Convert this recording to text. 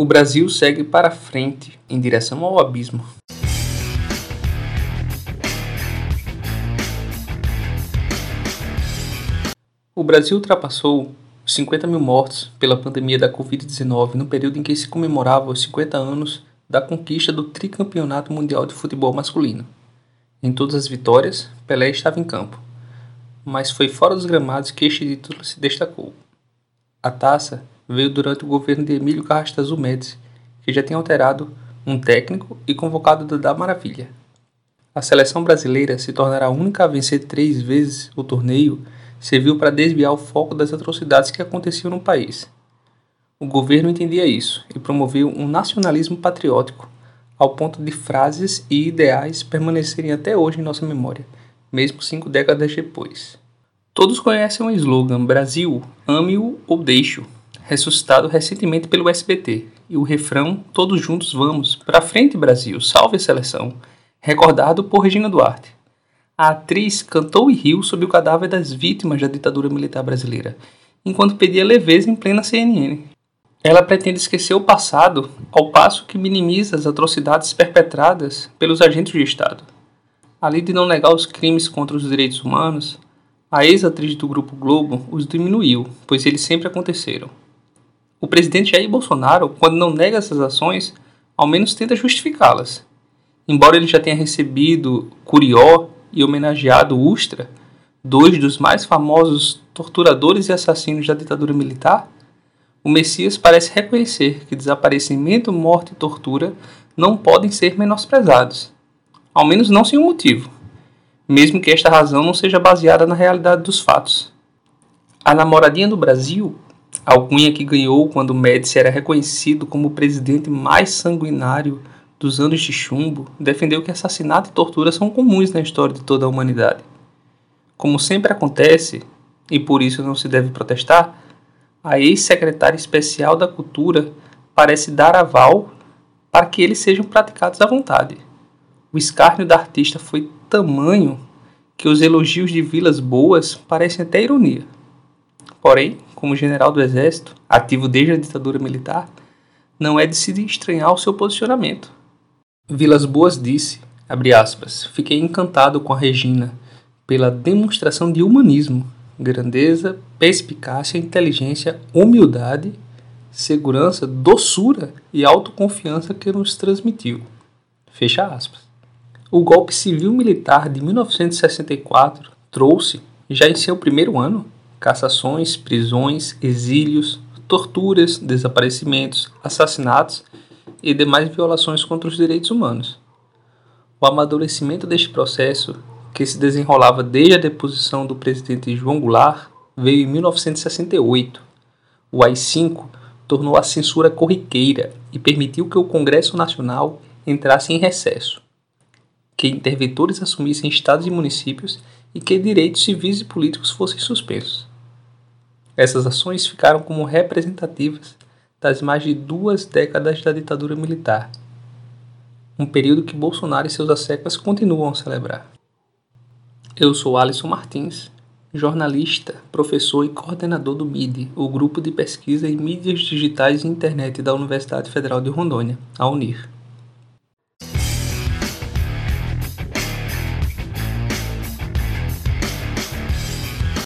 O Brasil segue para frente em direção ao abismo. O Brasil ultrapassou 50 mil mortos pela pandemia da Covid-19 no período em que se comemorava os 50 anos da conquista do tricampeonato mundial de futebol masculino. Em todas as vitórias, Pelé estava em campo, mas foi fora dos gramados que este título se destacou. A taça veio durante o governo de Emílio Carrastazul Médici, que já tinha alterado um técnico e convocado Dada Maravilha. A seleção brasileira se tornará a única a vencer três vezes o torneio serviu para desviar o foco das atrocidades que aconteciam no país. O governo entendia isso e promoveu um nacionalismo patriótico, ao ponto de frases e ideais permanecerem até hoje em nossa memória, mesmo cinco décadas depois. Todos conhecem o slogan Brasil, ame-o ou deixe-o, ressuscitado recentemente pelo SBT, e o refrão Todos juntos vamos, pra frente Brasil, salve a seleção, recordado por Regina Duarte. A atriz cantou e riu sobre o cadáver das vítimas da ditadura militar brasileira, enquanto pedia leveza em plena CNN. Ela pretende esquecer o passado, ao passo que minimiza as atrocidades perpetradas pelos agentes de Estado. Além de não negar os crimes contra os direitos humanos, a ex-atriz do Grupo Globo os diminuiu, pois eles sempre aconteceram. O presidente Jair Bolsonaro, quando não nega essas ações, ao menos tenta justificá-las. Embora ele já tenha recebido Curió e homenageado Ustra, dois dos mais famosos torturadores e assassinos da ditadura militar, o Messias parece reconhecer que desaparecimento, morte e tortura não podem ser menosprezados, ao menos não sem um motivo, mesmo que esta razão não seja baseada na realidade dos fatos. A namoradinha do Brasil alcunha que ganhou quando Médici era reconhecido como o presidente mais sanguinário dos anos de chumbo, defendeu que assassinato e tortura são comuns na história de toda a humanidade. Como sempre acontece, e por isso não se deve protestar, a ex-secretária especial da Cultura parece dar aval para que eles sejam praticados à vontade. O escárnio da artista foi tamanho que os elogios de Vilas Boas parecem até ironia. Porém, como general do Exército, ativo desde a ditadura militar, não é de se estranhar o seu posicionamento. Vilas Boas disse, aspas, fiquei encantado com a Regina pela demonstração de humanismo, grandeza, perspicácia, inteligência, humildade, segurança, doçura e autoconfiança que nos transmitiu. Fecha aspas. O golpe civil-militar de 1964 trouxe, já em seu primeiro ano, cassações, prisões, exílios, torturas, desaparecimentos, assassinatos e demais violações contra os direitos humanos. O amadurecimento deste processo, que se desenrolava desde a deposição do presidente João Goulart, veio em 1968. O AI-5 tornou a censura corriqueira e permitiu que o Congresso Nacional entrasse em recesso, que interventores assumissem estados e municípios e que direitos civis e políticos fossem suspensos. Essas ações ficaram como representativas das mais de duas décadas da ditadura militar, um período que Bolsonaro e seus asseclas continuam a celebrar. Eu sou Alisson Martins, jornalista, professor e coordenador do MIDI, o Grupo de Pesquisa em Mídias Digitais e Internet da Universidade Federal de Rondônia, a UNIR.